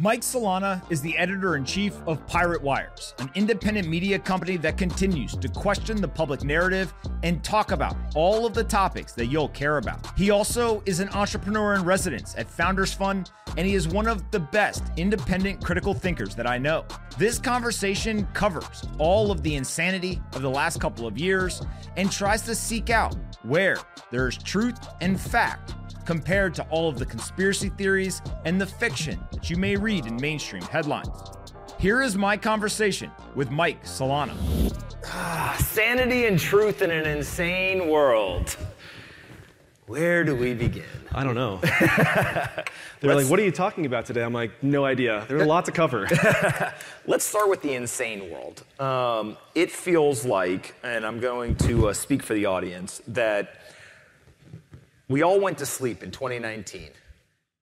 Mike Solana is the editor in chief of Pirate Wires, an independent media company that continues to question the public narrative and talk about all of the topics that you'll care about. He also is an entrepreneur in residence at Founders Fund, and he is one of the best independent critical thinkers that I know. This conversation covers all of the insanity of the last couple of years and tries to seek out where there is truth and fact compared to all of the conspiracy theories and the fiction that you may read in mainstream headlines. Here is my conversation with Mike Solana. Ah, sanity and truth in an insane world. Where do we begin? I don't know. They're like, what are you talking about today? I'm like, no idea. There's a lot to cover. Let's start with the insane world. Um, it feels like, and I'm going to uh, speak for the audience, that we all went to sleep in 2019,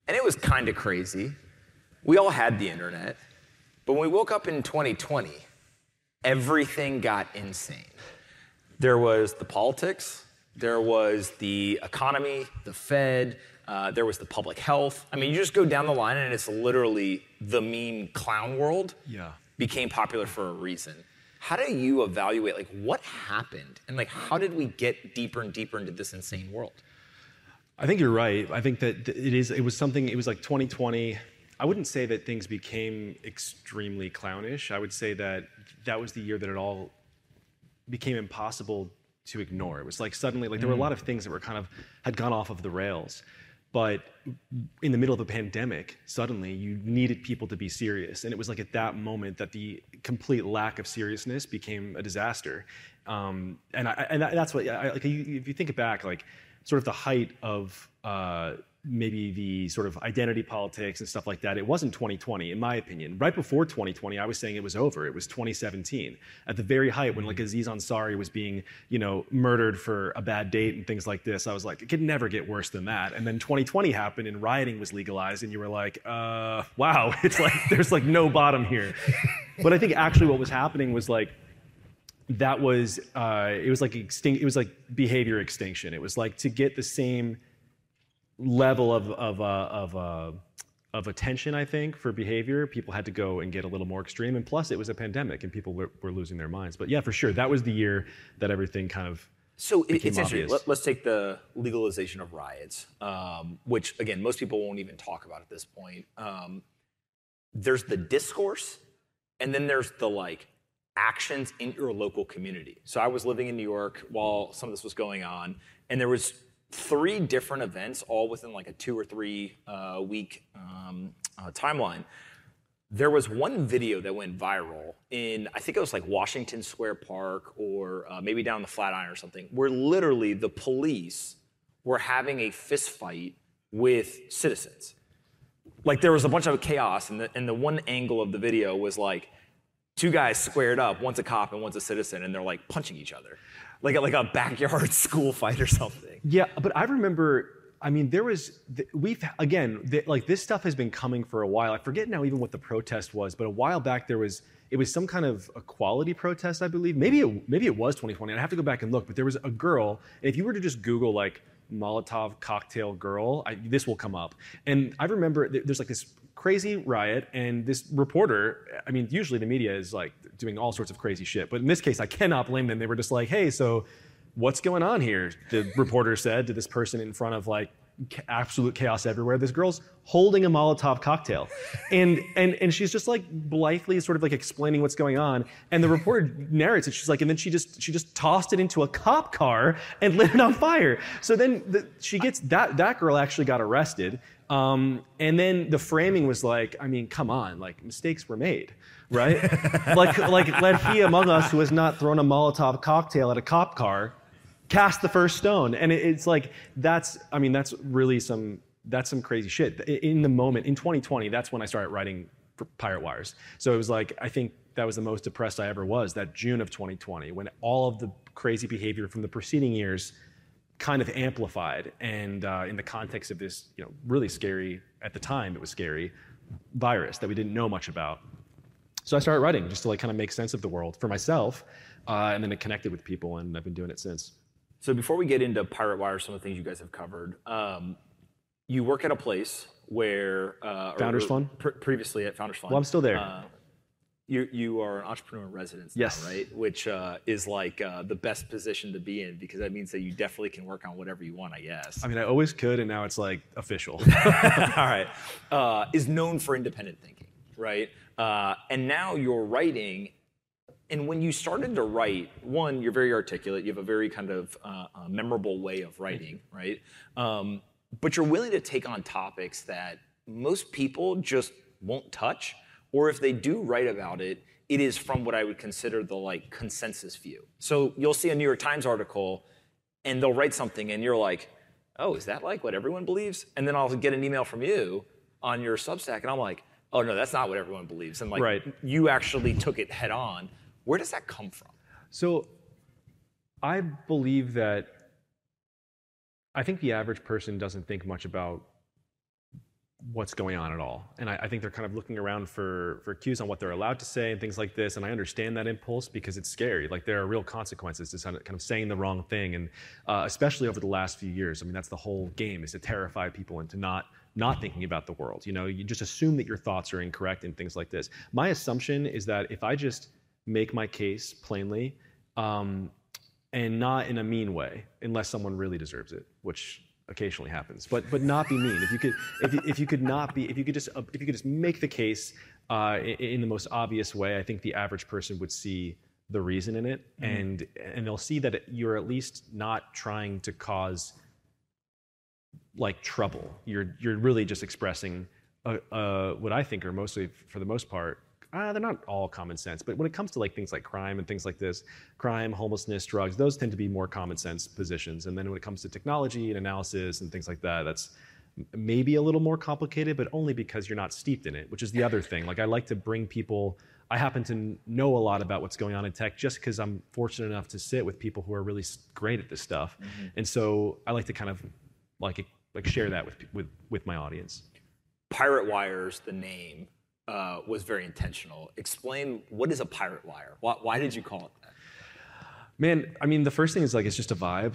and it was kind of crazy. We all had the internet, but when we woke up in 2020, everything got insane. There was the politics, there was the economy, the Fed, uh, there was the public health. I mean, you just go down the line, and it's literally the meme clown world Yeah. became popular for a reason. How do you evaluate like what happened and like how did we get deeper and deeper into this insane world? I think you're right. I think that it is. It was something. It was like 2020. I wouldn't say that things became extremely clownish. I would say that that was the year that it all became impossible to ignore. It was like suddenly, like there were a lot of things that were kind of had gone off of the rails. But in the middle of a pandemic, suddenly you needed people to be serious, and it was like at that moment that the complete lack of seriousness became a disaster. Um, and I, and that's what, I, like, if you think back, like sort of the height of uh, maybe the sort of identity politics and stuff like that, it wasn't 2020, in my opinion. Right before 2020, I was saying it was over. It was 2017. At the very height, when like Aziz Ansari was being, you know, murdered for a bad date and things like this, I was like, it could never get worse than that. And then 2020 happened and rioting was legalized, and you were like, uh, wow, it's like there's like no bottom here. but I think actually what was happening was like that was uh, it was like extinct it was like behavior extinction it was like to get the same level of of uh, of uh, of attention i think for behavior people had to go and get a little more extreme and plus it was a pandemic and people were, were losing their minds but yeah for sure that was the year that everything kind of So it- it's interesting. Let, us take the legalization of riots, um, which again most people won't even talk about at this point. Um, there's the discourse, and then there's the like actions in your local community. So I was living in New York while some of this was going on, and there was three different events, all within like a two or three uh, week um, uh, timeline. There was one video that went viral in, I think it was like Washington Square Park or uh, maybe down the Flatiron or something, where literally the police were having a fist fight with citizens. Like there was a bunch of chaos, and the, and the one angle of the video was like two guys squared up, one's a cop and one's a citizen, and they're like punching each other, like like a backyard school fight or something. Yeah, but I remember. I mean, there was we've again th- like this stuff has been coming for a while. I forget now even what the protest was, but a while back there was it was some kind of equality protest, I believe. Maybe it, maybe it was 2020. I have to go back and look, but there was a girl. And if you were to just Google like Molotov cocktail girl, I, this will come up. And I remember th- there's like this crazy riot, and this reporter. I mean, usually the media is like doing all sorts of crazy shit, but in this case, I cannot blame them. They were just like, hey, so what's going on here? The reporter said to this person in front of like absolute chaos everywhere. This girl's holding a Molotov cocktail, and and and she's just like blithely sort of like explaining what's going on. And the reporter narrates it. She's like, and then she just she just tossed it into a cop car and lit it on fire. So then the, she gets that that girl actually got arrested. Um, and then the framing was like, I mean, come on, like mistakes were made, right? like like let he among us who has not thrown a Molotov cocktail at a cop car cast the first stone. And it, it's like that's i mean that's really some that's some crazy shit. In the moment in 2020 that's when i started writing for pirate wires. So it was like i think that was the most depressed i ever was that june of 2020 when all of the crazy behavior from the preceding years kind of amplified and uh, in the context of this you know really scary at the time it was scary virus that we didn't know much about so i started writing just to like kind of make sense of the world for myself uh, and then it connected with people and i've been doing it since So before we get into Pirate Wire, some of the things you guys have covered, um, you work at a place where uh, Founders Fund? pre- previously at Founders Fund. Well, I'm still there. You you are an entrepreneur in residence Yes. now, right? Which uh, is like uh, the best position to be in because that means that you definitely can work on whatever you want, I guess. I mean, I always could, and now it's like official. All right. Uh, is known for independent thinking, right? Uh, and now you're writing. And when you started to write, one, you're very articulate. You have a very kind of uh, uh, memorable way of writing, right? Um, but you're willing to take on topics that most people just won't touch, or if they do write about it, it is from what I would consider the like consensus view. So you'll see a New York Times article, and they'll write something, and you're like, "Oh, is that like what everyone believes?" And then I'll get an email from you on your Substack, and I'm like, "Oh no, that's not what everyone believes." And like, Right. you actually took it head on. Where does that come from? So I believe that I think the average person doesn't think much about what's going on at all. And I, I think they're kind of looking around for, for cues on what they're allowed to say and things like this. And I understand that impulse because it's scary. Like there are real consequences to kind of, saying the wrong thing. And uh, especially over the last few years, I mean, that's the whole game is to terrify people into not not thinking about the world. You know, you just assume that your thoughts are incorrect and things like this. My assumption is that if I just make my case plainly, um, and not in a mean way, unless someone really deserves it, which occasionally happens. But but not be mean. If you could if you, if you could not be if you could just uh, if you could just make the case uh, in, in the most obvious way, I think the average person would see the reason in it, and and they'll see that you're at least not trying to cause like trouble. You're you're really just expressing uh, uh, what I think are mostly, for the most part, uh, they're not all common sense. But when it comes to like things like crime and things like this, crime, homelessness, drugs, those tend to be more common sense positions. And then when it comes to technology and analysis and things like that, that's maybe a little more complicated, but only because you're not steeped in it, which is the other thing. Like I like to bring people. I happen to know a lot about what's going on in tech just because I'm fortunate enough to sit with people who are really great at this stuff, and so I like to kind of like like share that with with with my audience. Pirate Wires, the name, uh, was very intentional. Explain what is a pirate wire? Why, why did you call it that? Man, I mean, the first thing is like it's just a vibe.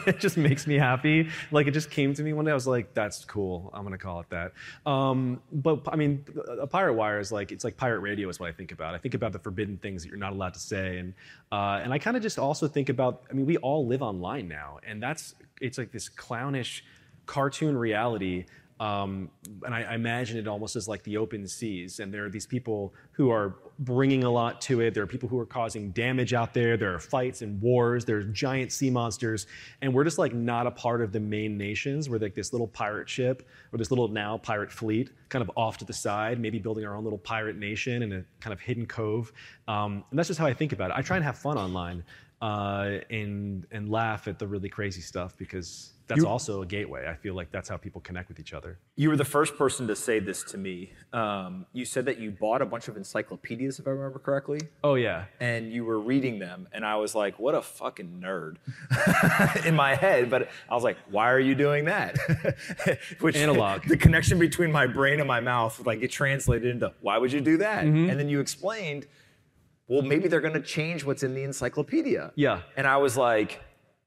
it just makes me happy. Like it just came to me one day. I was like, "That's cool. I'm gonna call it that." Um, but I mean, a pirate wire is like it's like pirate radio is what I think about. I think about the forbidden things that you're not allowed to say, and uh, and I kind of just also think about. I mean, we all live online now, and that's it's like this clownish cartoon reality um, and I, I imagine it almost as like the open seas. And there are these people who are bringing a lot to it. There are people who are causing damage out there. There are fights and wars. There's giant sea monsters, and we're just like not a part of the main nations. We're like this little pirate ship or this little now pirate fleet, kind of off to the side, maybe building our own little pirate nation in a kind of hidden cove. Um, and that's just how I think about it. I try and have fun online uh, and and laugh at the really crazy stuff because that's You- also a gateway. I feel like that's how people connect with each other. You were the first person to say this to me. Um, you said that you bought a bunch of encyclopedias, if I remember correctly, Oh yeah. and you were reading them, and I was like, "What a fucking nerd!" in my head, but I was like, "Why are you doing that?" Which Analog. The connection between my brain and my mouth, like it translated into, "Why would you do that?" Mm-hmm. And then you explained, "Well, maybe they're going to change what's in the encyclopedia." Yeah. And I was like,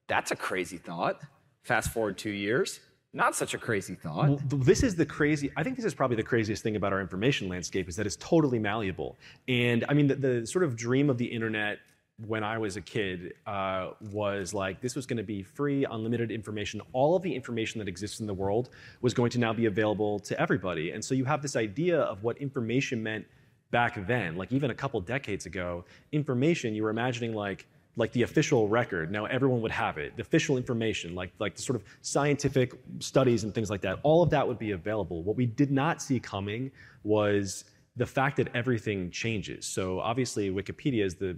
"That's a crazy thought." Fast forward two years, not such a crazy thought. Well, this is the crazy. I think this is probably the craziest thing about our information landscape is that it's totally malleable. And I mean, the, the sort of dream of the internet when I was a kid uh, was like this was going to be free, unlimited information. All of the information that exists in the world was going to now be available to everybody. And so you have this idea of what information meant back then, like even a couple decades ago. Information, you were imagining like like the official record. Now everyone would have it. The official information, like like the sort of scientific studies and things like that. All of that would be available. What we did not see coming was the fact that everything changes. So obviously Wikipedia is the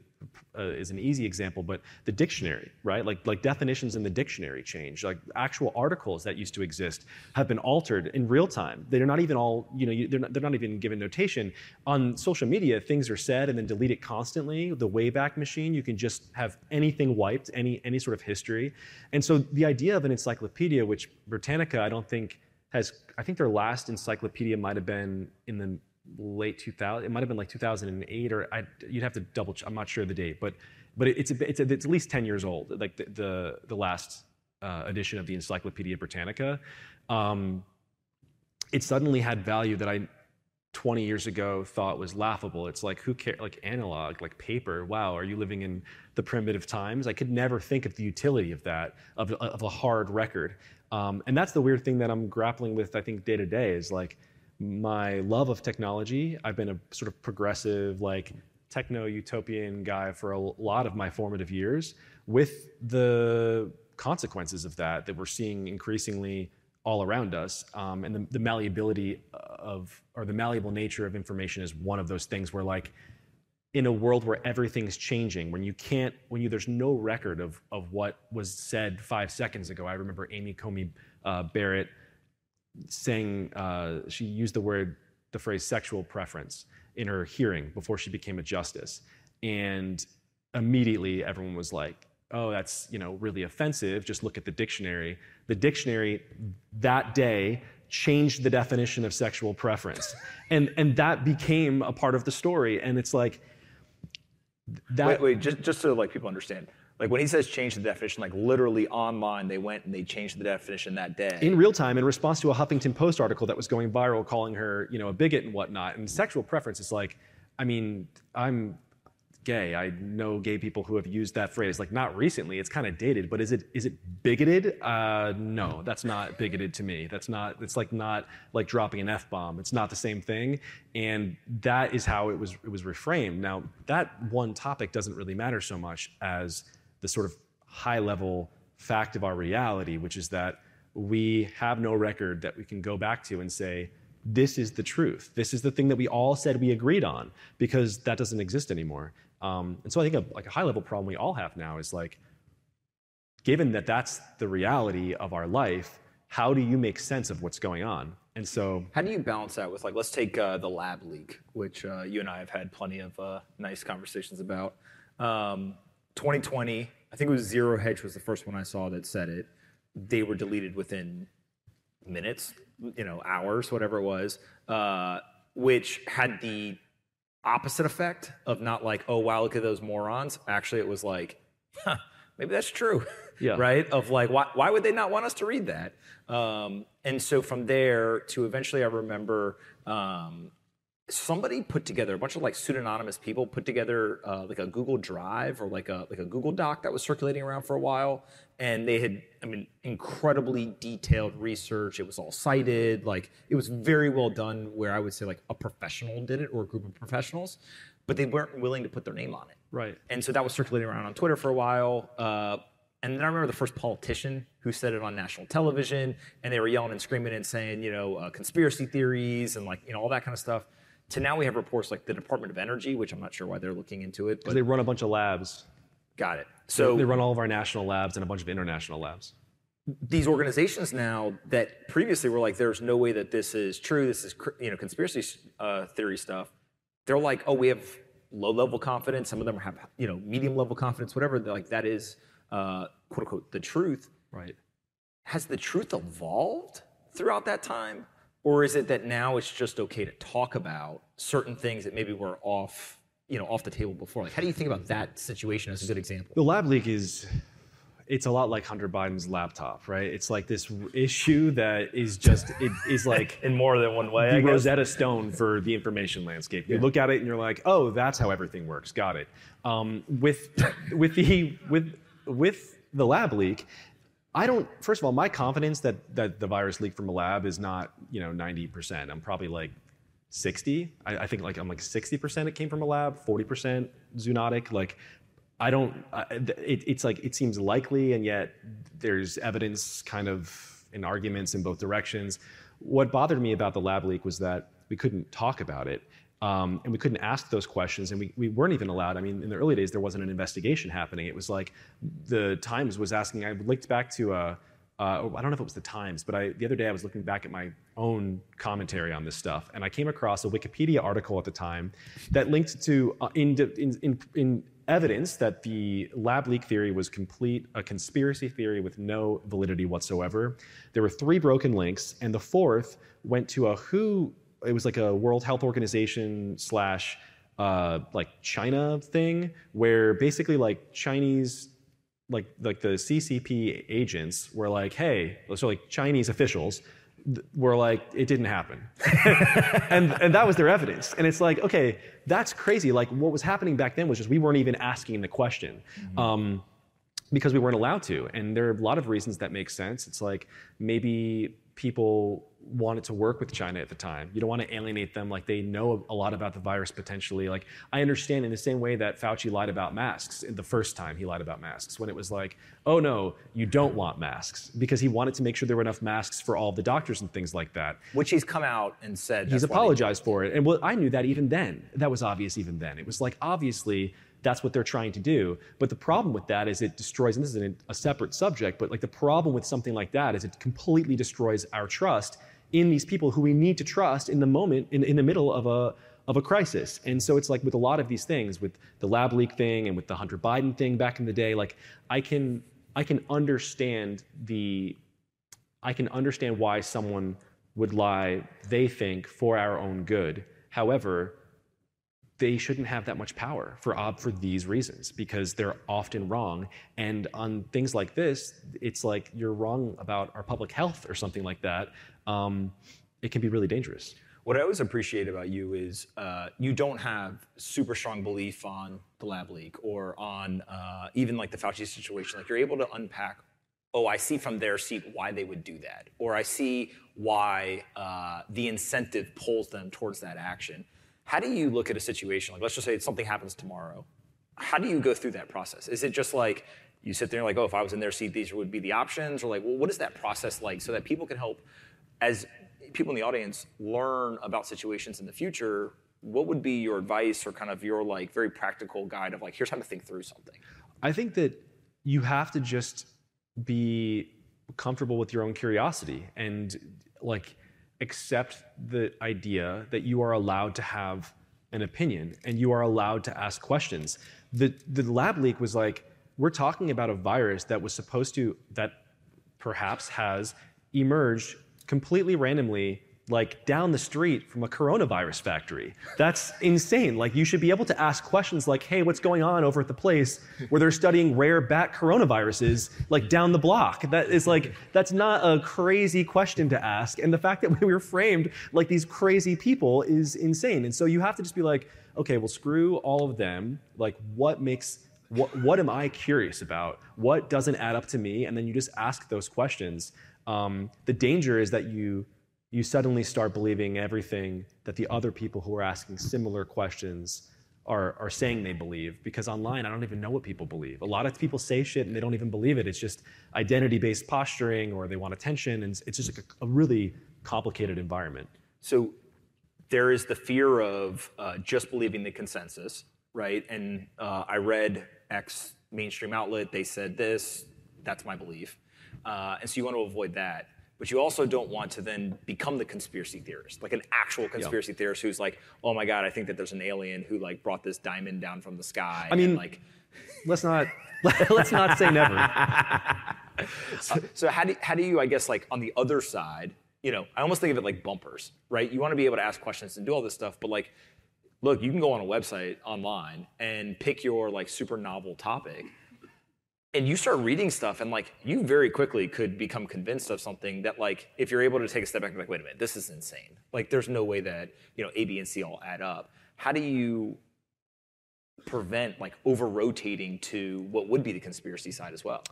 uh, is an easy example, but the dictionary, right? Like like definitions in the dictionary change. Like actual articles that used to exist have been altered in real time. They're not even all you know. They're not, they're not even given notation on social media. Things are said and then deleted constantly. The Wayback Machine, you can just have anything wiped, any any sort of history. And so the idea of an encyclopedia, which Britannica, I don't think has. I think their last encyclopedia might have been in the late 2000 it might have been like 2008 or I, you'd have to double check i'm not sure the date but but it's a, it's, a, it's at least 10 years old like the the, the last uh, edition of the encyclopedia britannica um, it suddenly had value that I 20 years ago thought was laughable. It's like who care like analog, like paper. Wow, are you living in the primitive times? I could never think of the utility of that, of, of a hard record. Um, and that's the weird thing that I'm grappling with, I think, day to day is like my love of technology. I've been a sort of progressive, like techno utopian guy for a lot of my formative years with the consequences of that that we're seeing increasingly all around us. Um, and the, the, malleability of, or the malleable nature of information is one of those things where, like, in a world where everything's changing, when you can't, when you there's no record of of what was said five seconds ago. I remember Amy Coney uh, Barrett saying uh, she used the word, the phrase "sexual preference" in her hearing before she became a justice, and immediately everyone was like, oh, that's you know really offensive. Just look at the dictionary. The dictionary that day changed the definition of sexual preference, and and that became a part of the story. And it's like that. Wait, wait, just just so like people understand. Like when he says change the definition, like literally online, they went and they changed the definition that day. In real time, in response to a Huffington Post article that was going viral, calling her, you know, a bigot and whatnot. And sexual preference is like, I mean, I'm gay. I know gay people who have used that phrase. Like not recently, it's kind of dated, but is it is it bigoted? Uh, no, that's not bigoted to me. That's not. It's like not like dropping an f bomb. It's not the same thing, and that is how it was it was reframed. Now that one topic doesn't really matter so much as the sort of high level fact of our reality, which is that we have no record that we can go back to and say this is the truth. This is the thing that we all said we agreed on because that doesn't exist anymore. Um, and so I think a, like a high level problem we all have now is like, given that that's the reality of our life, how do you make sense of what's going on? And so, how do you balance that with like, let's take uh, the lab leak, which uh, you and I have had plenty of uh, nice conversations about. Um, 2020, I think it was Zero Hedge was the first one I saw that said it. They were deleted within minutes, you know, hours, whatever it was, uh, which had the opposite effect of not like, oh wow, look at those morons. Actually, it was like, huh, maybe that's true. Yeah. right? Of like, why, why would they not want us to read that? Um, and so from there to eventually, I remember um, somebody put together a bunch of like pseudonymous people put together uh, like a Google Drive or like a like a Google Doc that was circulating around for a while, and they had I mean incredibly detailed research. It was all cited, like it was very well done. Where I would say like a professional did it or a group of professionals, but they weren't willing to put their name on it. Right. And so that was circulating around on Twitter for a while. Uh, and then I remember the first politician who said it on national television, and they were yelling and screaming and saying, you know, uh, conspiracy theories and like you know all that kind of stuff to now we have reports like the Department of Energy, which I'm not sure why they're looking into it. Because they run a bunch of labs. Got it. So they run all of our national labs and a bunch of international labs. These organizations now that previously were like, "There's no way that this is true. This is you know conspiracy uh, theory stuff." They're like, "Oh, we have low level confidence. Some of them have you know medium level confidence. Whatever. They're like that is uh, quote unquote the truth." Right. Has the truth evolved throughout that time? Or is it that now it's just okay to talk about certain things that maybe were off, you know, off the table before? Like, how do you think about that situation as a good example? The lab leak is it's a lot like Hunter Biden's laptop, right? It's like this issue that is just it is like in more than one way. The Rosetta Stone for the information landscape. You yeah. look at it and you're like, oh, that's how everything works. Got it. Um, with with the with with the lab leak, I don't. First of all, my confidence that that the virus leaked from a lab is not you know 90%. I'm probably like 60. I, I think like I'm like 60% it came from a lab, 40% zoonotic. Like I don't. I, it, it's like it seems likely, and yet there's evidence kind of in arguments in both directions. What bothered me about the lab leak was that we couldn't talk about it. Um, and we couldn't ask those questions, and we, we weren't even allowed. I mean, in the early days, there wasn't an investigation happening. It was like the Times was asking. I linked back to, uh, uh, I don't know if it was the Times, but I, the other day I was looking back at my own commentary on this stuff, and I came across a Wikipedia article at the time that linked to uh, in, in, in, in evidence that the lab leak theory was complete a conspiracy theory with no validity whatsoever. There were three broken links, and the fourth went to a WHO it was like a World Health Organization slash uh, like China thing, where basically like Chinese like like the CCP agents were like, hey, so like Chinese officials were like, it didn't happen, and and that was their evidence. And it's like, okay, that's crazy. Like what was happening back then was just we weren't even asking the question. Um, because we weren't allowed to. And there are a lot of reasons that make sense. It's like maybe people wanted to work with China at the time. You don't want to alienate them like they know a lot about the virus potentially. Like I understand in the same way that Fauci lied about masks the first time he lied about masks when it was like, "Oh no, you don't want masks" because he wanted to make sure there were enough masks for all the doctors and things like that. Which he's come out and said He's apologized for it. And well, I knew that even then. That was obvious even then. It was like, obviously, that's what they're trying to do. But the problem with that is it destroys, and this is a separate subject, but like the problem with something like that is it completely destroys our trust in these people who we need to trust in the moment, in, in the middle of a, of a crisis. And so it's like with a lot of these things, with the lab leak thing and with the Hunter Biden thing back in the day, like I can, I can understand the I can understand why someone would lie, they think, for our own good. However, they shouldn't have that much power for ob for these reasons because they're often wrong. And on things like this, it's like you're wrong about our public health or something like that. Um, it can be really dangerous. What I always appreciate about you is uh, you don't have super strong belief on the lab leak or on uh, even like the Fauci situation. Like you're able to unpack, oh, I see from their seat why they would do that, or I see why uh, the incentive pulls them towards that action. How do you look at a situation like let's just say something happens tomorrow? How do you go through that process? Is it just like you sit there and like, oh, if I was in their seat, these would be the options, or like, well, what is that process like so that people can help as people in the audience learn about situations in the future, what would be your advice or kind of your like very practical guide of like here's how to think through something? I think that you have to just be comfortable with your own curiosity and like accept the idea that you are allowed to have an opinion and you are allowed to ask questions. The the lab leak was like we're talking about a virus that was supposed to that perhaps has emerged completely randomly like down the street from a coronavirus factory. That's insane. Like you should be able to ask questions like, "Hey, what's going on over at the place where they're studying rare bat coronaviruses like down the block?" That is like that's not a crazy question to ask. And the fact that we were framed like these crazy people is insane. And so you have to just be like, "Okay, well screw all of them. Like what makes what what am I curious about? What doesn't add up to me?" And then you just ask those questions. Um, the danger is that you you suddenly start believing everything that the other people who are asking similar questions are, are saying they believe because online i don't even know what people believe a lot of people say shit and they don't even believe it it's just identity-based posturing or they want attention and it's just like a, a really complicated environment So there is the fear of uh, just believing the consensus, right? And uh, I read X mainstream outlet, they said this, that's my belief. Uh, and so you want to avoid that. But you also don't want to then become the conspiracy theorist, like an actual conspiracy theorist who's like, oh my God, I think that there's an alien who like brought this diamond down from the sky. I mean- and, like, let's not let's not say never uh, So how do how do you I guess like on the other side, you know, I almost think of it like bumpers, right? You want to be able to ask questions and do all this stuff, but like, look, you can go on a website online and pick your like super novel topic, and you start reading stuff, and like you very quickly could become convinced of something that like if you're able to take a step back and be like, wait a minute, this is insane. Like, there's no way that you know A, B, and C all add up. How do you prevent like over rotating to what would be the conspiracy side as well?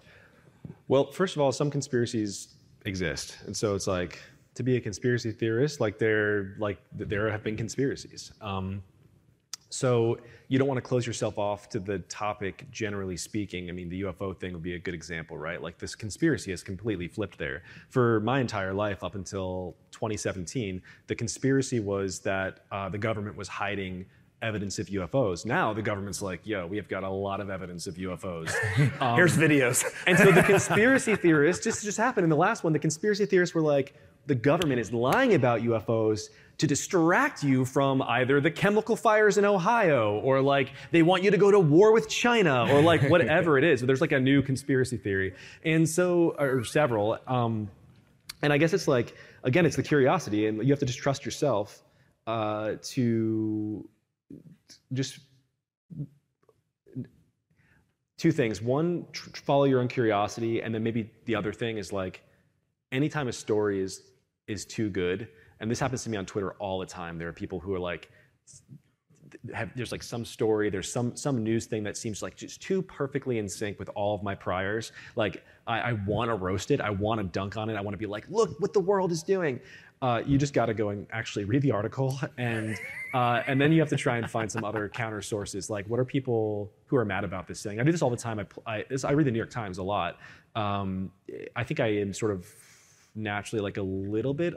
Well, first of all, some conspiracies exist, and so it's like to be a conspiracy theorist, like there, like there have been conspiracies. Um, so you don't want to close yourself off to the topic. Generally speaking, I mean, the UFO thing would be a good example, right? Like this conspiracy has completely flipped there. For my entire life, up until 2017, the conspiracy was that uh, the government was hiding evidence of UFOs. Now the government's like, yo, we have got a lot of evidence of UFOs. Um, Here's videos. and so the conspiracy theorists, just just happened in the last one, the conspiracy theorists were like, the government is lying about UFOs to distract you from either the chemical fires in Ohio or like they want you to go to war with China or like whatever it is. So there's like a new conspiracy theory. And so, or several. Um, and I guess it's like, again, it's the curiosity, and you have to just trust yourself uh, to just two things. One, tr- follow your own curiosity, and then maybe the other thing is like, anytime a story is is too good, and this happens to me on Twitter all the time. There are people who are like, have, there's like some story, there's some some news thing that seems like just too perfectly in sync with all of my priors. Like I, I want to roast it, I want to dunk on it, I want to be like, look what the world is doing. Uh, you just got to go and actually read the article, and uh, and then you have to try and find some other counter sources. Like, what are people who are mad about this thing? I do this all the time. I I, I read the New York Times a lot. Um, I think I am sort of naturally like a little bit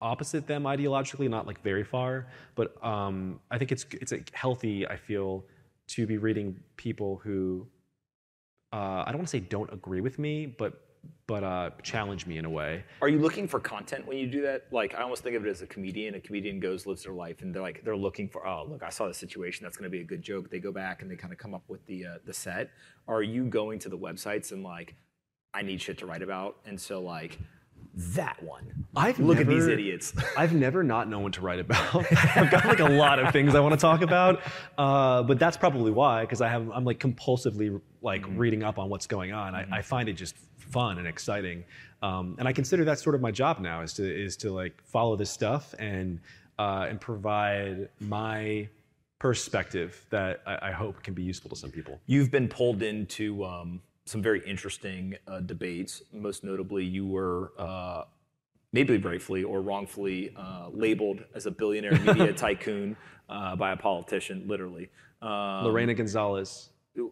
opposite them ideologically, not like very far, but um, I think it's it's healthy. I feel to be reading people who uh, I don't want to say don't agree with me, but but uh, challenge me in a way. Are you looking for content when you do that? Like I almost think of it as a comedian. A comedian goes lives their life, and they're like they're looking for oh look I saw the situation that's going to be a good joke. They go back and they kind of come up with the uh, the set. Are you going to the websites and like I need shit to write about, and so like that one. I've look never, at these idiots. I've never not known what to write about. I've got like a lot of things I want to talk about, uh, but that's probably why because I have I'm like compulsively like Mm-hmm. reading up on what's going on. I, I find it just fun and exciting, um, and I consider that sort of my job now is to is to like follow this stuff and uh, and provide my perspective that I, I hope can be useful to some people. You've been pulled into um, some very interesting uh, debates. Most notably, you were uh, maybe rightfully or wrongfully uh, labeled as a billionaire media tycoon uh, by a politician, literally. Um, Lorena Gonzalez.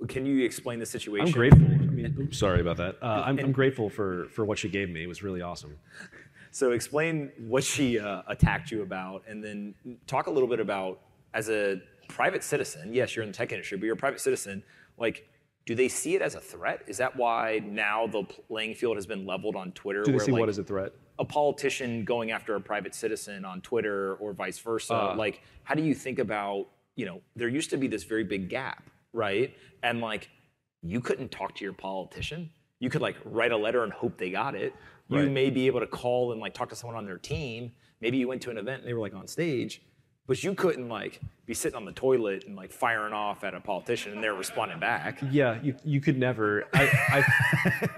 Can you explain the situation? I'm grateful. I mean, sorry about that. Uh, I'm, I'm grateful for for what she gave me. It was really awesome. So explain what she uh, attacked you about, and then talk a little bit about as a private citizen. Yes, you're in the tech industry, but you're a private citizen. Like, do they see it as a threat? Is that why now the playing field has been leveled on Twitter? Do they where, see like, what is a threat? a politician going after a private citizen on Twitter or vice versa? Uh. like, how do you think about, you know, there used to be this very big gap, right? And like, you couldn't talk to your politician. You could like write a letter and hope they got it. You Right. may be able to call and like talk to someone on their team. Maybe you went to an event and they were like on stage, but you couldn't like be sitting on the toilet and like firing off at a politician and they're responding back. Yeah, you, you could never. I,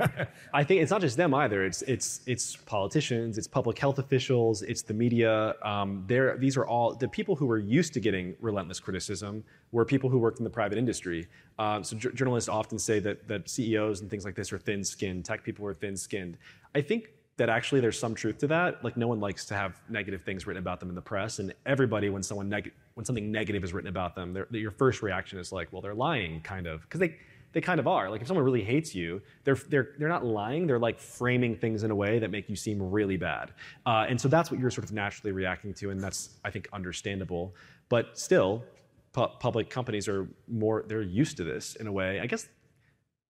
I, I think it's not just them either. It's it's it's politicians, it's public health officials, it's the media. Um, they're, these are all the people who were used to getting relentless criticism were people who worked in the private industry. Um, so jour- journalists often say that that CEOs and things like this are thin-skinned. Tech people are thin-skinned. I think that actually there's some truth to that. Like no one likes to have negative things written about them in the press, and everybody when someone neg- when something negative is written about them, your first reaction is like, well, they're lying, kind of, because they they kind of are. Like if someone really hates you, they're they're they're not lying. They're like framing things in a way that make you seem really bad, uh, and so that's what you're sort of naturally reacting to, and that's I think understandable. But still, pu- public companies are more they're used to this in a way. I guess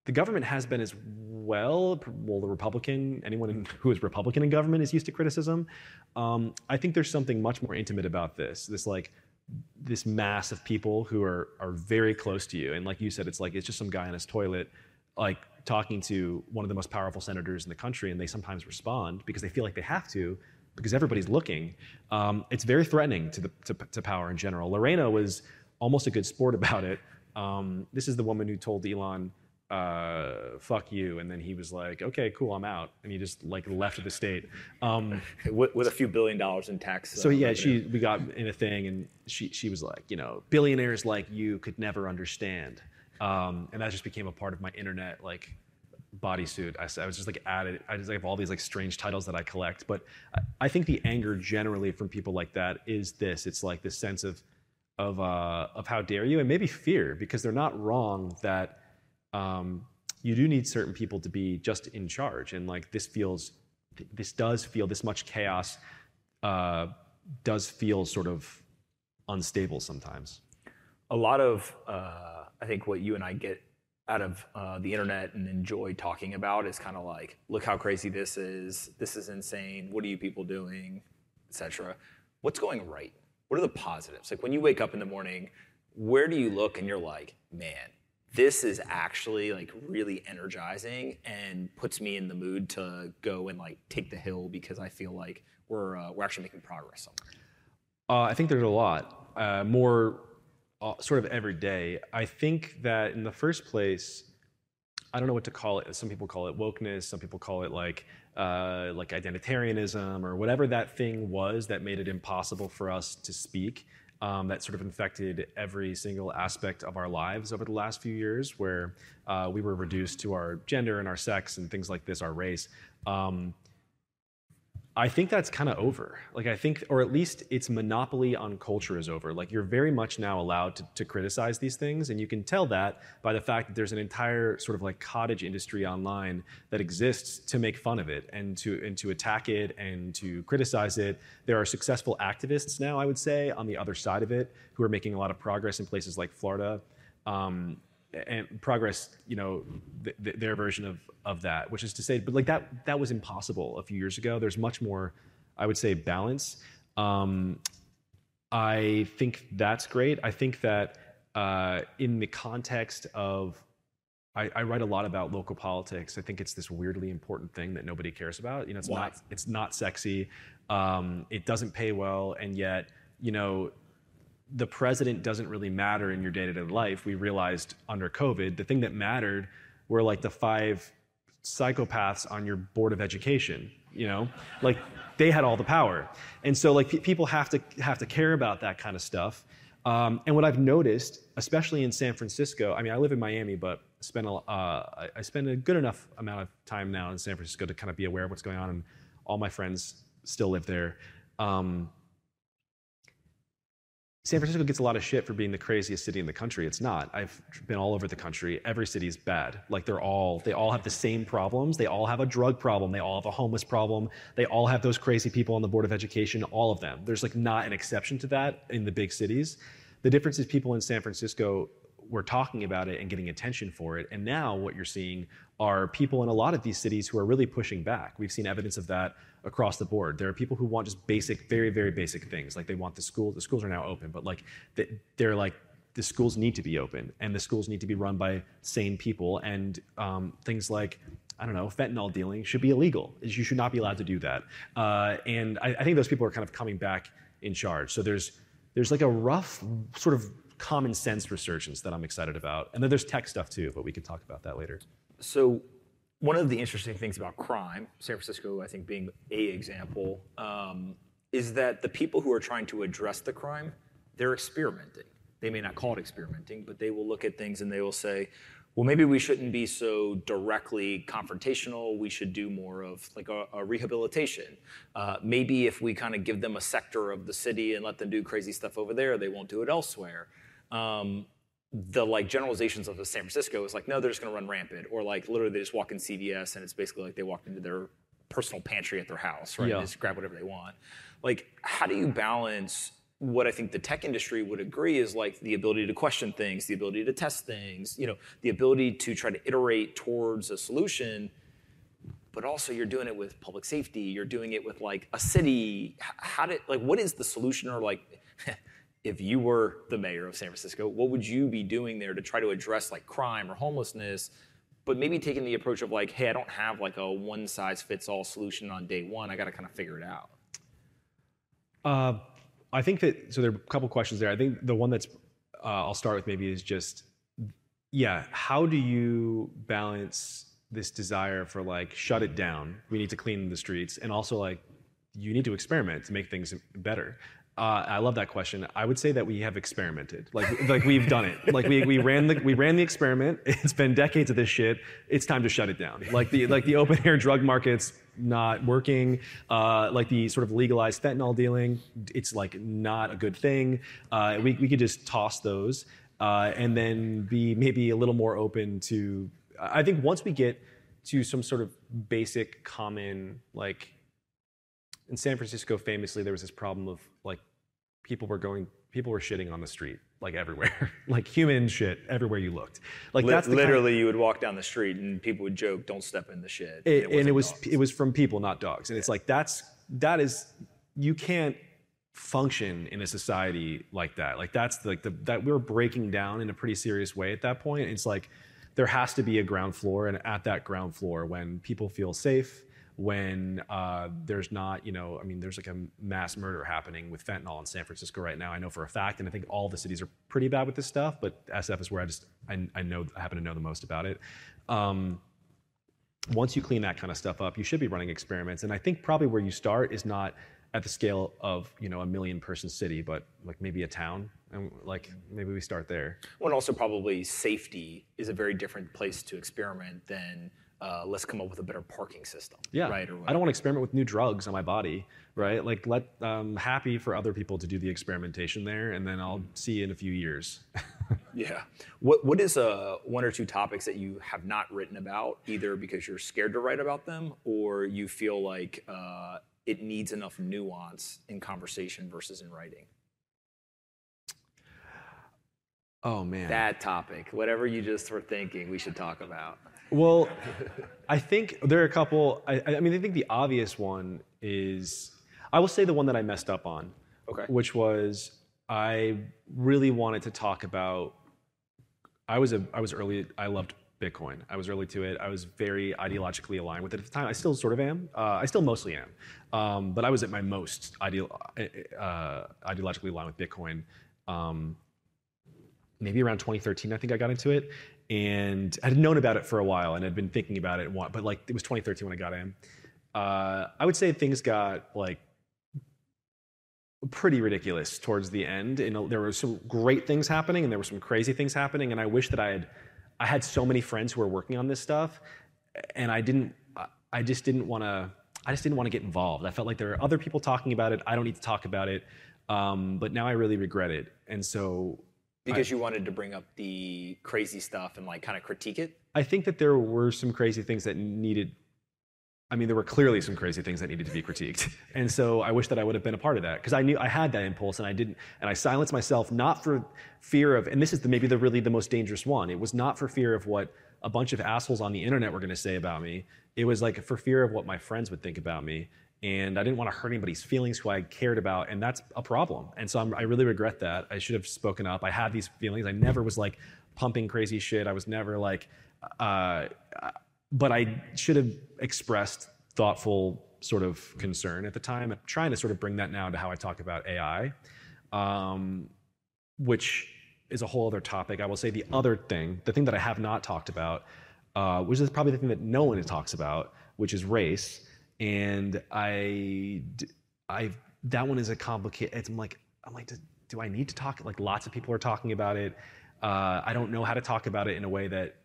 the government has been as well. Well, the Republican, anyone who is Republican in government is used to criticism. Um, I think there's something much more intimate about this. This like this mass of people who are are very close to you, and like you said, it's like it's just some guy in his toilet, like talking to one of the most powerful senators in the country, and they sometimes respond because they feel like they have to. Because everybody's looking, um, it's very threatening to the to, to power in general. Lorena was almost a good sport about it. Um, this is the woman who told Elon, uh, "Fuck you," and then he was like, "Okay, cool, I'm out," and he just like left the state. Um, With, with a few billion dollars in tax. so uh, yeah, revenue. she we got in a thing, and she she was like, you know, billionaires like you could never understand, um, and that just became a part of my internet like bodysuit. I was just like added. I just have all these like strange titles that I collect, but I, I think the anger generally from people like that is this. It's like this sense of of uh, of how dare you, and maybe fear because they're not wrong that um, you do need certain people to be just in charge, and like this feels, this does feel this much chaos uh, does feel sort of unstable sometimes. a lot of uh, I think what you and I get out of uh, the internet and enjoy talking about is kind of like, look how crazy this is. This is insane. What are you people doing, etc. What's going right? What are the positives? Like when you wake up in the morning, where do you look and you're like, man, this is actually like really energizing and puts me in the mood to go and like take the hill because I feel like we're uh, we're actually making progress somewhere. Uh, I think there's a lot uh, more, uh, sort of every day. I think that in the first place, I don't know what to call it. Some people call it wokeness. Some people call it like uh, like identitarianism or whatever that thing was that made it impossible for us to speak. Um, that sort of infected every single aspect of our lives over the last few years, where uh, we were reduced to our gender and our sex and things like this, our race. Um, I think that's kind of over. Like, I think, or at least its monopoly on culture is over. Like, you're very much now allowed to, to, criticize these things. And you can tell that by the fact that there's an entire sort of like cottage industry online that exists to make fun of it and to, and to attack it and to criticize it. There are successful activists now, I would say, on the other side of it who are making a lot of progress in places like Florida. Um, and progress, you know, th- th- their version of of that, which is to say, but like that that was impossible a few years ago. There's much more, I would say, balance. Um, I think that's great. I think that uh, in the context of I, I, write a lot about local politics. I think it's this weirdly important thing that nobody cares about. You know, it's Why? not it's not sexy. Um, it doesn't pay well, and yet, you know, the president doesn't really matter in your day-to-day life. We realized under COVID, the thing that mattered were like the five psychopaths on your board of education. You know, like they had all the power, and so like p- people have to have to care about that kind of stuff. Um, and what I've noticed, especially in San Francisco, I mean, I live in Miami, but spend a, uh, I spend a good enough amount of time now in San Francisco to kind of be aware of what's going on, and all my friends still live there. Um, San Francisco gets a lot of shit for being the craziest city in the country. It's not. I've been all over the country. Every city is bad. Like they're all, they all have the same problems. They all have a drug problem. They all have a homeless problem. They all have those crazy people on the board of education. All of them. There's like not an exception to that in the big cities. The difference is people in San Francisco were talking about it and getting attention for it. And now what you're seeing are people in a lot of these cities who are really pushing back. We've seen evidence of that across the board. There are people who want just basic, very, very basic things. Like they want the school, the schools are now open, but like they're like, the schools need to be open and the schools need to be run by sane people and um, things like I don't know, fentanyl dealing should be illegal. You should not be allowed to do that. Uh, and I, I, think those people are kind of coming back in charge. So there's there's like a rough sort of common sense resurgence that I'm excited about. And then there's tech stuff too, but we can talk about that later. So one of the interesting things about crime, San Francisco, I think, being a example, um, is that the people who are trying to address the crime, they're experimenting. They may not call it experimenting, but they will look at things and they will say, well, maybe we shouldn't be so directly confrontational. We should do more of like a, a rehabilitation. Uh, maybe if we kind of give them a sector of the city and let them do crazy stuff over there, they won't do it elsewhere. Um, the like generalizations of the San Francisco is like, no, they're just going to run rampant, or like literally they just walk in CVS and it's basically like they walked into their personal pantry at their house, right? Yeah. just grab whatever they want. Like, how do you balance what I think the tech industry would agree is like the ability to question things, the ability to test things, you know, the ability to try to iterate towards a solution. But also, you're doing it with public safety. You're doing it with like a city. How did like what is the solution or like if you were the mayor of San Francisco, what would you be doing there to try to address like crime or homelessness, but maybe taking the approach of like, hey, I don't have like a one size fits all solution on day one. I got to kind of figure it out. Uh, I think that so there are a couple questions there. I think the one that's uh, I'll start with maybe is just yeah, how do you balance this desire for like shut it down? We need to clean the streets, and also like you need to experiment to make things better. Uh, I love that question. I would say that we have experimented, like like we've done it. Like we, we ran the we ran the experiment. It's been decades of this shit. It's time to shut it down. Like the like the open air drug markets not working. Uh, like the sort of legalized fentanyl dealing, it's like not a good thing. Uh, we we could just toss those uh, and then be maybe a little more open to. I think once we get to some sort of basic common like in San Francisco, famously, there was this problem of people were going people were shitting on the street like everywhere. Like human shit everywhere you looked. Like that's literally kind of, you would walk down the street and people would joke don't step in the shit. It, and it, and it was dogs. it was from people not dogs. And yeah. it's like that's that is you can't function in a society like that. Like that's like the that we're breaking down in a pretty serious way at that point. It's like there has to be a ground floor and at that ground floor when people feel safe when uh, there's not, you know, I mean, there's like a mass murder happening with fentanyl in San Francisco right now. I know for a fact, and I think all the cities are pretty bad with this stuff. But SF is where I just I, I know I happen to know the most about it. Um, once you clean that kind of stuff up, you should be running experiments. And I think probably where you start is not at the scale of you know a million person city, but like maybe a town, and like maybe we start there. Well, and also probably safety is a very different place to experiment than uh, let's come up with a better parking system. Yeah, Right. Or I don't want to experiment with new drugs on my body, right? Like let um, happy for other people to do the experimentation there, and then I'll see you in a few years. Yeah. What What is uh, one or two topics that you have not written about, either because you're scared to write about them, or you feel like uh, it needs enough nuance in conversation versus in writing? oh man. That topic, whatever you just were thinking, we should talk about. Well, I think there are a couple. I, I mean, I think the obvious one is I will say the one that I messed up on, Okay. which was I really wanted to talk about. I was a I was early. I loved Bitcoin. I was early to it. I was very ideologically aligned with it at the time. I still sort of am. Uh, I still mostly am, um, but I was at my most ideal, uh, ideologically aligned with Bitcoin. Um, maybe around 2013, I think I got into it, and I had known about it for a while and had been thinking about it. But like it was 2013 when I got in. Uh, I would say things got like pretty ridiculous towards the end, and there were some great things happening, and there were some crazy things happening. And I wish that I had, I had so many friends who were working on this stuff, and I didn't. I just didn't want to. I just didn't want to get involved. I felt like there are other people talking about it. I don't need to talk about it. Um, but now I really regret it, and so Because you wanted to bring up the crazy stuff and like kind of critique it. I think that there were some crazy things that needed. I mean, there were clearly some crazy things that needed to be critiqued, and so I wish that I would have been a part of that because I knew I had that impulse and I didn't, and I silenced myself not for fear of, and this is the, maybe the really the most dangerous one. It was not for fear of what a bunch of assholes on the internet were going to say about me. It was like for fear of what my friends would think about me, and I didn't want to hurt anybody's feelings who I cared about, and that's a problem. And so I'm, I really regret that. I should have spoken up. I had these feelings. I never was like pumping crazy shit. I was never like, uh, but I should have expressed thoughtful sort of concern at the time. I'm trying to sort of bring that now to how I talk about AI, um, which is a whole other topic. I will say the other thing, the thing that I have not talked about, uh, which is probably the thing that no one talks about, which is race. And I, I that one is a complicated. It's I'm like I'm like, do, do I need to talk? Like lots of people are talking about it. Uh, I don't know how to talk about it in a way that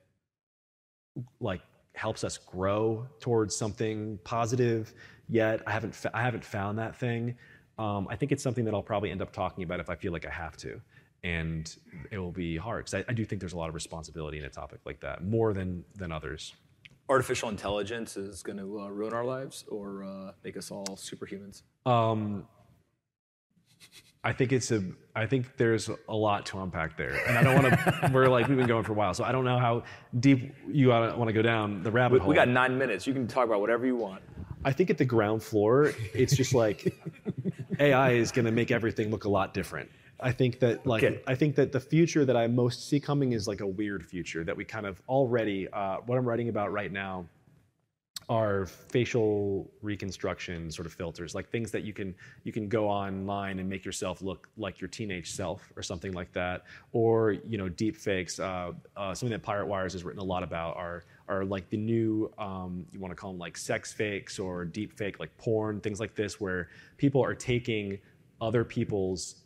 like helps us grow towards something positive yet. I haven't fa- I haven't found that thing. Um, I think it's something that I'll probably end up talking about if I feel like I have to, and it will be hard because I, I do think there's a lot of responsibility in a topic like that more than than others. Artificial intelligence is going to uh, ruin our lives or uh, make us all superhumans. Um, I think it's a. I think there's a lot to unpack there, and I don't want to. we're like we've been going for a while, so I don't know how deep you want to go down the rabbit We, hole. we got nine minutes. You can talk about whatever you want. I think at the ground floor, it's just like AI is going to make everything look a lot different. I think that like Okay. I think that the future that I most see coming is like a weird future that we kind of already. Uh, what I'm writing about right now are facial reconstruction sort of filters, like things that you can you can go online and make yourself look like your teenage self or something like that, or you know deep fakes. Uh, uh, something that Pirate Wires has written a lot about are are like the new um, you want to call them like sex fakes or deep fake like porn things like this, where people are taking other people's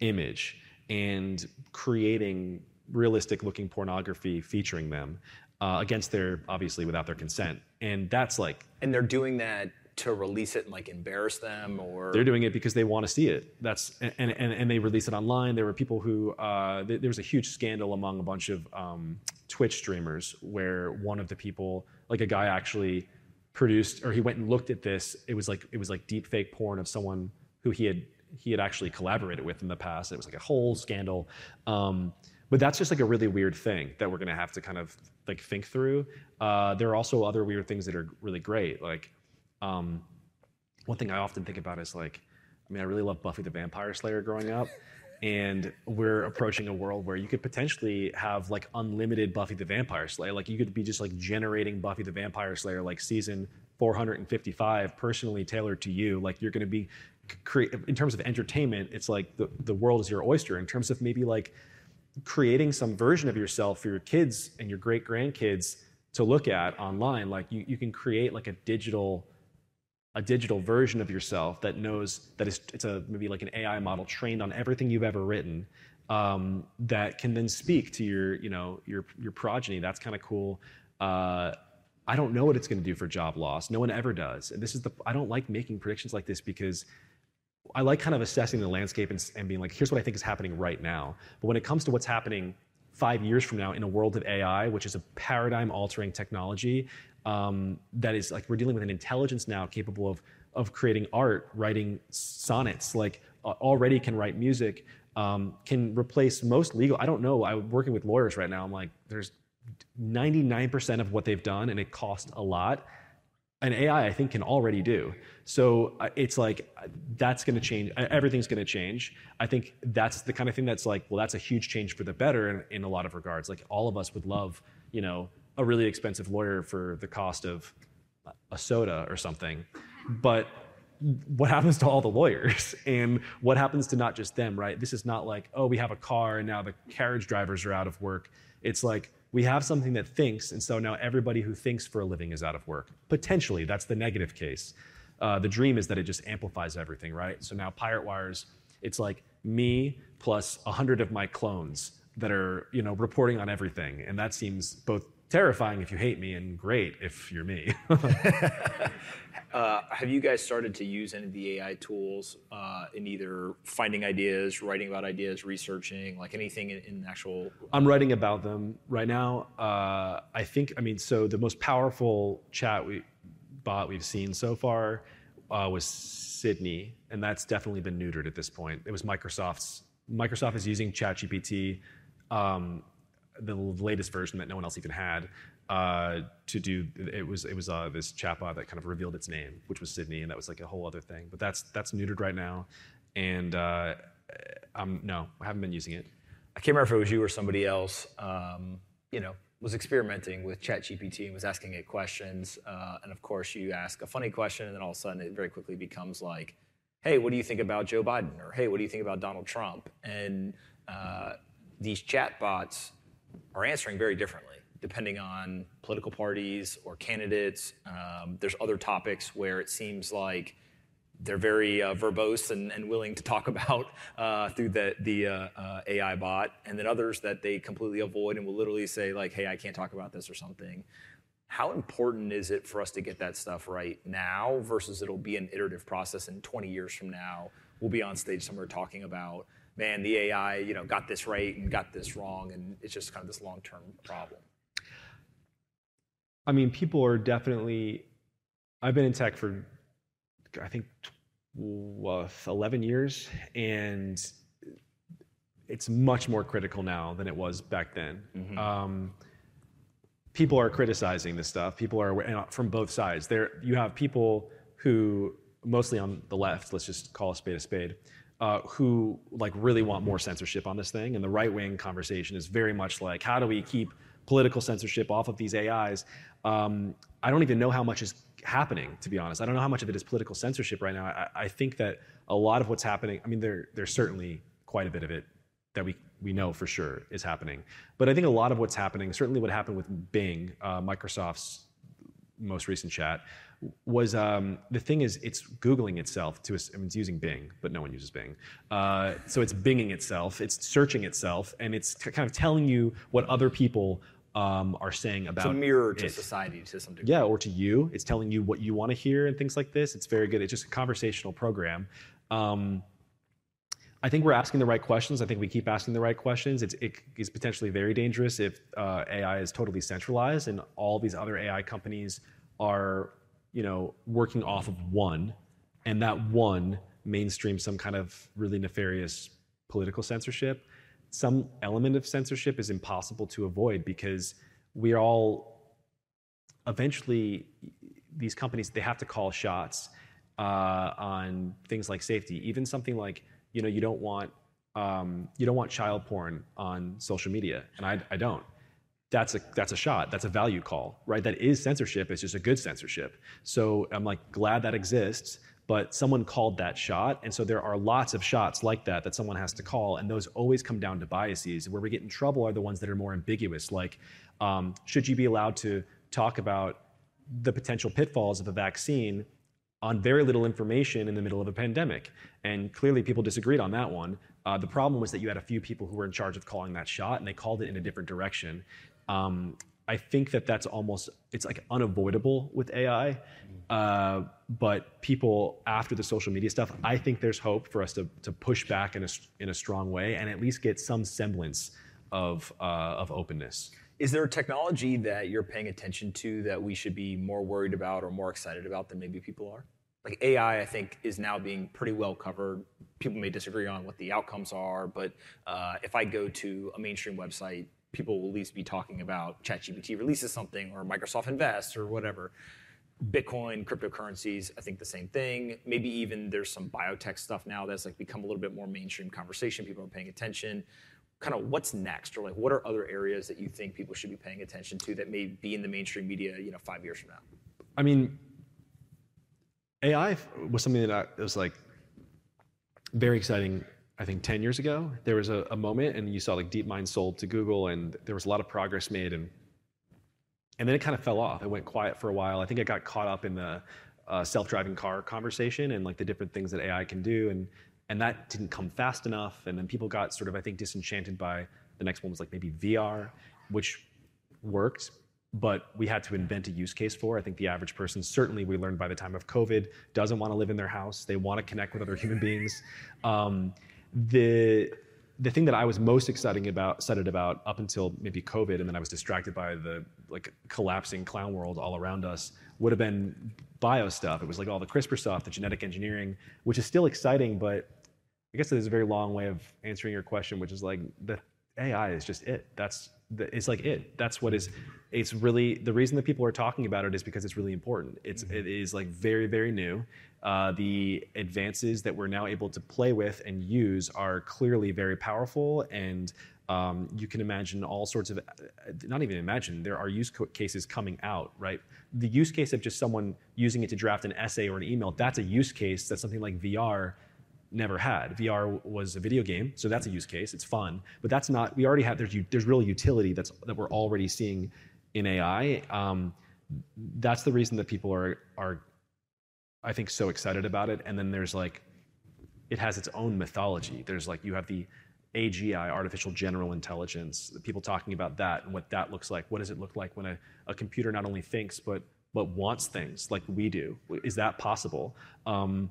image and creating realistic looking pornography featuring them uh, against their obviously without their consent. And that's like And they're doing that to release it and like embarrass them or they're doing it because they want to see it. That's and, and, and they release it online. There were people who uh, th- there was a huge scandal among a bunch of um, twitch streamers where one of the people like a guy actually produced or he went and looked at this. It was like it was like deep fake porn of someone who he had he had actually collaborated with in the past it was like a whole scandal um, but that's just like a really weird thing that we're to have to kind of like think through uh, there are also other weird things that are really great like um, one thing I often think about is like, I mean, I really loved Buffy the Vampire Slayer growing up, and we're approaching a world where you could potentially have like unlimited Buffy the Vampire Slayer. Like you could be just like generating Buffy the Vampire Slayer like season 455 personally tailored to you. Like you're going to be create in terms of entertainment. It's like the the world is your oyster. In terms of maybe like creating some version of yourself for your kids and your great grandkids to look at online. Like you, you can create like a digital a digital version of yourself that knows that is it's a maybe like an AI model trained on everything you've ever written um, that can then speak to your you know your your progeny. That's kind of cool. Uh, I don't know what it's going to do for job loss. No one ever does. And this is the I don't like making predictions like this because I like kind of assessing the landscape and, and being like, here's what I think is happening right now. But when it comes to what's happening five years from now in a world of AI, which is a paradigm altering technology, um, that is like we're dealing with an intelligence now capable of of creating art, writing sonnets, like uh, already can write music, um, can replace most legal. I don't know. I'm working with lawyers right now. I'm like, there's 99% of what they've done, and it costs a lot. An AI, I think, can already do. So uh, it's like uh, that's going to change. Everything's going to change. I think that's the kind of thing that's like, well, that's a huge change for the better in, in a lot of regards. Like all of us would love, you know, a really expensive lawyer for the cost of a soda or something. But what happens to all the lawyers and what happens to not just them, right? This is not like, oh, we have a car and now the carriage drivers are out of work. It's like we have something that thinks, and so now everybody who thinks for a living is out of work. Potentially, that's the negative case. Uh, the dream is that it just amplifies everything, right? So now Pirate Wires, it's like me plus a hundred of my clones that are, you know, reporting on everything, and that seems both terrifying if you hate me and great if you're me. uh, have you guys started to use any of the AI tools uh, in either finding ideas, writing about ideas, researching, like anything in, actual? I'm writing about them right now. Uh, I think, I mean, so the most powerful chat bot we've seen so far was Sydney, and that's definitely been neutered at this point. It was Microsoft's. Microsoft is using ChatGPT. Um, the latest version that no one else even had uh, to do it was it was uh, this chatbot that kind of revealed its name, which was Sydney, and that was like a whole other thing. But that's that's neutered right now, and uh, I'm no, I haven't been using it. I can't remember if it was you or somebody else. Um, you know, was experimenting with ChatGPT and was asking it questions, uh, and of course, you ask a funny question, and then all of a sudden, it very quickly becomes like, "Hey, what do you think about Joe Biden?" or "Hey, what do you think about Donald Trump?" and uh, these chatbots are answering very differently depending on political parties or candidates. Um, there's other topics where it seems like they're very uh, verbose and, and, willing to talk about uh, through the, the uh, uh AI bot, and then others that they completely avoid and will literally say like, "Hey, I can't talk about this" or something. How important is it for us to get that stuff right now versus it'll be an iterative process and 20 years from now we'll be on stage somewhere talking about man, the AI, you know, got this right and got this wrong, and it's just kind of this long-term problem. I mean, people are definitely. I've been in tech for, I think, 11 years, and it's much more critical now than it was back then. Mm-hmm. Um, people are criticizing this stuff. People are from both sides. There, you have people who, mostly on the left, let's just call a spade a spade, uh, who like really want more censorship on this thing, and the right wing conversation is very much like, how do we keep political censorship off of these AIs? Um, I don't even know how much is happening, to be honest. I don't know how much of it is political censorship right now. I, I think that a lot of what's happening, I mean, there, there's certainly quite a bit of it that we, we know for sure is happening. But I think a lot of what's happening, certainly what happened with Bing, uh, Microsoft's most recent chat, was um, the thing is it's googling itself to I mean, it's using Bing, but no one uses Bing. Uh, so it's binging itself, it's searching itself, and it's t- kind of telling you what other people um, are saying about it's a mirror to it. society to some degree. Yeah, or to you. It's telling you what you want to hear and things like this. It's very good. It's just a conversational program. Um, I think we're asking the right questions. I think we keep asking the right questions. It's, it is potentially very dangerous if uh, AI is totally centralized and all these other AI companies are you know, working off of one, and that one mainstream some kind of really nefarious political censorship. Some element of censorship is impossible to avoid because we are all eventually these companies they have to call shots uh, on things like safety. Even something like you know you don't want um, you don't want child porn on social media, and I, I don't. That's a that's a shot. That's a value call, right? That is censorship. It's just a good censorship. So I'm like glad that exists. But someone called that shot, and so there are lots of shots like that that someone has to call, and those always come down to biases. Where we get in trouble are the ones that are more ambiguous, like um, should you be allowed to talk about the potential pitfalls of a vaccine on very little information in the middle of a pandemic. And clearly, people disagreed on that one. Uh, the problem was that you had a few people who were in charge of calling that shot, and they called it in a different direction. Um, I think that that's almost it's like unavoidable with AI. Uh, but people after the social media stuff, I think there's hope for us to, to push back in a, in a strong way and at least get some semblance of, uh, of openness. Is there a technology that you're paying attention to that we should be more worried about or more excited about than maybe people are? Like AI, I think is now being pretty well covered. People may disagree on what the outcomes are, but uh, if I go to a mainstream website, people will at least be talking about ChatGPT releases something or Microsoft invests or whatever. Bitcoin, cryptocurrencies, I think the same thing. Maybe even there's some biotech stuff now that's like become a little bit more mainstream conversation. People are paying attention kind of what's next or like what are other areas that you think people should be paying attention to that may be in the mainstream media you know five years from now i mean ai was something that was like very exciting i think 10 years ago there was a, a moment and you saw like deepmind sold to google and there was a lot of progress made and and then it kind of fell off. It went quiet for a while. I think it got caught up in the uh, self-driving car conversation and like the different things that ai can do and and that didn't come fast enough and then people got sort of i think disenchanted by the next one was like maybe vr which worked but we had to invent a use case for i think the average person certainly we learned by the time of covid doesn't want to live in their house. They want to connect with other human beings. Um, the the thing that I was most exciting about, excited about up until maybe COVID, and then I was distracted by the like collapsing clown world all around us, would have been bio stuff. It was like all the CRISPR stuff, the genetic engineering, which is still exciting, but I guess there's a very long way of answering your question, which is like the AI is just it. That's it's like it. That's what is. It's really the reason that people are talking about it is because it's really important. It's mm-hmm. it is like very very new. Uh, the advances that we're now able to play with and use are clearly very powerful and um, you can imagine all sorts of not even imagine there are use cases coming out right the use case of just someone using it to draft an essay or an email that's a use case that something like vr never had. VR was a video game, so that's a use case. It's fun, but that's not. We already have there's there's real utility that's that we're already seeing in AI. Um, that's the reason that people are are I think so excited about it. And then there's like it has its own mythology. There's like you have the AGI, artificial general intelligence, people talking about that and what that looks like. What does it look like when a, a computer not only thinks but but wants things like we do? Is that possible? Um,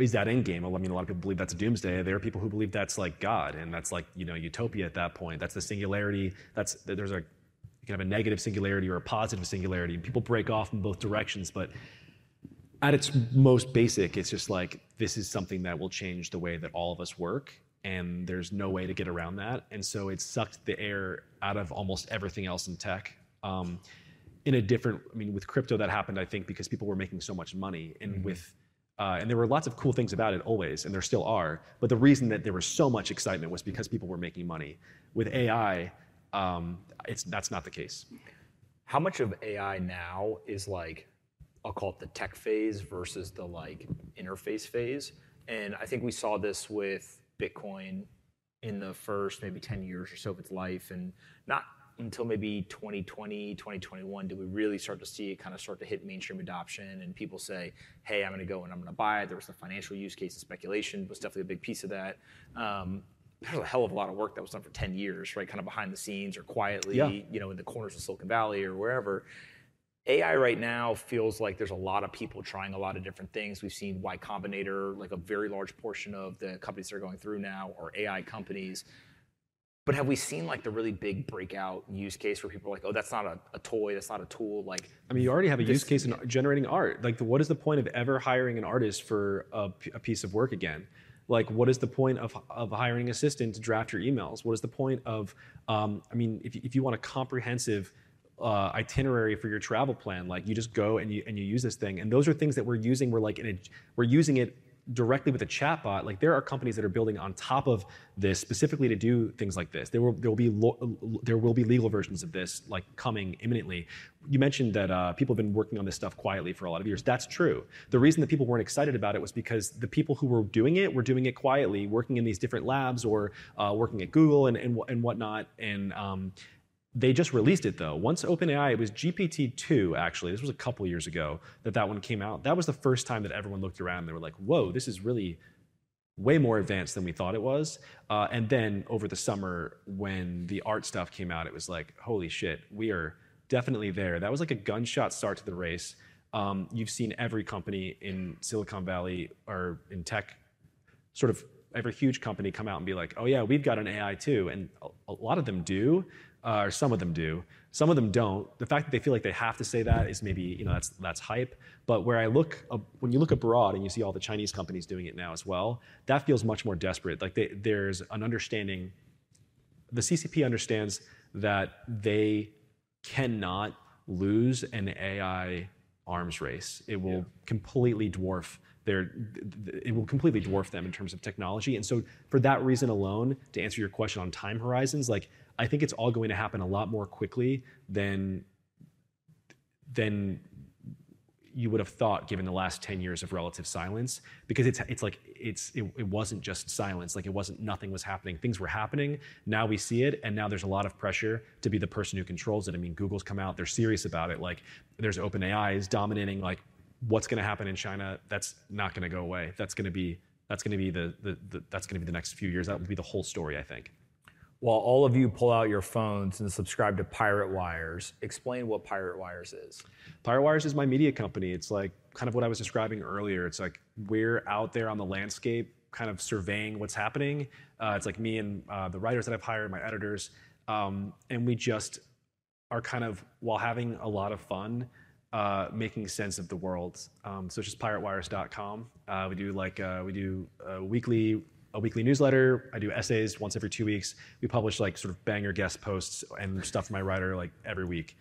is that end game? I mean, a lot of people believe that's a doomsday. There are people who believe that's like God, and that's like you know utopia at that point. That's the singularity. That's there's a you can have a negative singularity or a positive singularity. And people break off in both directions, but at its most basic, it's just like this is something that will change the way that all of us work, and there's no way to get around that. And so it sucked the air out of almost everything else in tech. Um, in a different, I mean, with crypto that happened, I think, because people were making so much money, and mm-hmm. with uh, and there were lots of cool things about it always, and there still are. But the reason that there was so much excitement was because people were making money. With AI, um, it's, that's not the case. How much of AI now is like, I'll call it the tech phase versus the like interface phase? And I think we saw this with Bitcoin in the first maybe 10 years or so of its life, and not until maybe 2020, 2021 did we really start to see it kind of start to hit mainstream adoption and people say, hey, I'm going to go and I'm going to buy it. There was the financial use case and speculation was definitely a big piece of that. Um, there's a hell of a lot of work that was done for 10 years, right? Kind of behind the scenes or quietly, yeah. you know, in the corners of Silicon Valley or wherever. AI right now feels like there's a lot of people trying a lot of different things. We've seen Y Combinator, like a very large portion of the companies that are going through now are AI companies. But have we seen like the really big breakout use case where people are like, oh, that's not a, a toy, that's not a tool? Like, I mean, you already have a use case in generating art. Like, the, what is the point of ever hiring an artist for a, a piece of work again? Like, what is the point of, of hiring an assistant to draft your emails? What is the point of, um, I mean, if, if you want a comprehensive uh, itinerary for your travel plan, like you just go and you and you use this thing, and those are things that we're using. We're like in a, we're using it directly with a chatbot, like there are companies that are building on top of this specifically to do things like this. There will there will be lo- there will be legal versions of this like coming imminently. You mentioned that uh, people have been working on this stuff quietly for a lot of years. That's true. The reason that people weren't excited about it was because the people who were doing it were doing it quietly, working in these different labs or uh, working at Google and and, and whatnot. And um, they just released it though. Once OpenAI, it was GPT-2 actually. This was a couple years ago that that one came out. That was the first time that everyone looked around and they were like, "Whoa, this is really way more advanced than we thought it was." Uh, and then over the summer, when the art stuff came out, it was like, "Holy shit, we are definitely there." That was like a gunshot start to the race. Um, you've seen every company in Silicon Valley or in tech, sort of every huge company come out and be like, "Oh yeah, we've got an AI too," and a, a lot of them do uh, or some of them do. Some of them don't. The fact that they feel like they have to say that is maybe you know that's that's hype. But where I look, uh, when you look abroad and you see all the Chinese companies doing it now as well, that feels much more desperate. Like they, there's an understanding. The CCP understands that they cannot lose an AI arms race. It will yeah. completely dwarf their, it will completely dwarf them in terms of technology. And so for that reason alone, to answer your question on time horizons, like I think it's all going to happen a lot more quickly than than you would have thought given the last 10 years of relative silence because it's it's like it's it, it, wasn't just silence. Like it wasn't nothing was happening. Things were happening. Now we see it and now there's a lot of pressure to be the person who controls it. I mean google's come out they're serious about it. Like there's openai is dominating. Like what's going to happen in china? That's not going to go away. That's going to be that's going to be the, the, the that's going to be the next few years. That will be the whole story i think while all of you pull out your phones and subscribe to Pirate Wires, explain what Pirate Wires is. Pirate Wires is my media company. It's like kind of what I was describing earlier. It's like we're out there on the landscape, kind of surveying what's happening. Uh, it's like me and uh, the writers that I've hired, my editors, um, and we just are kind of, while having a lot of fun, uh, making sense of the world. Um, so it's just piratewires.com. Uh, we do like uh, we do weekly a weekly newsletter. I do essays once every two weeks. We publish like sort of banger guest posts and stuff from my writer like every week.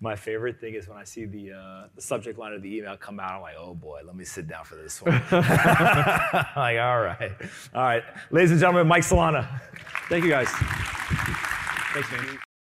My favorite thing is when I see the, uh, the subject line of the email come out, I'm like, oh boy, let me sit down for this one. like, all right. All right. Ladies and gentlemen, Mike Solana. Thank you guys. Thanks, man.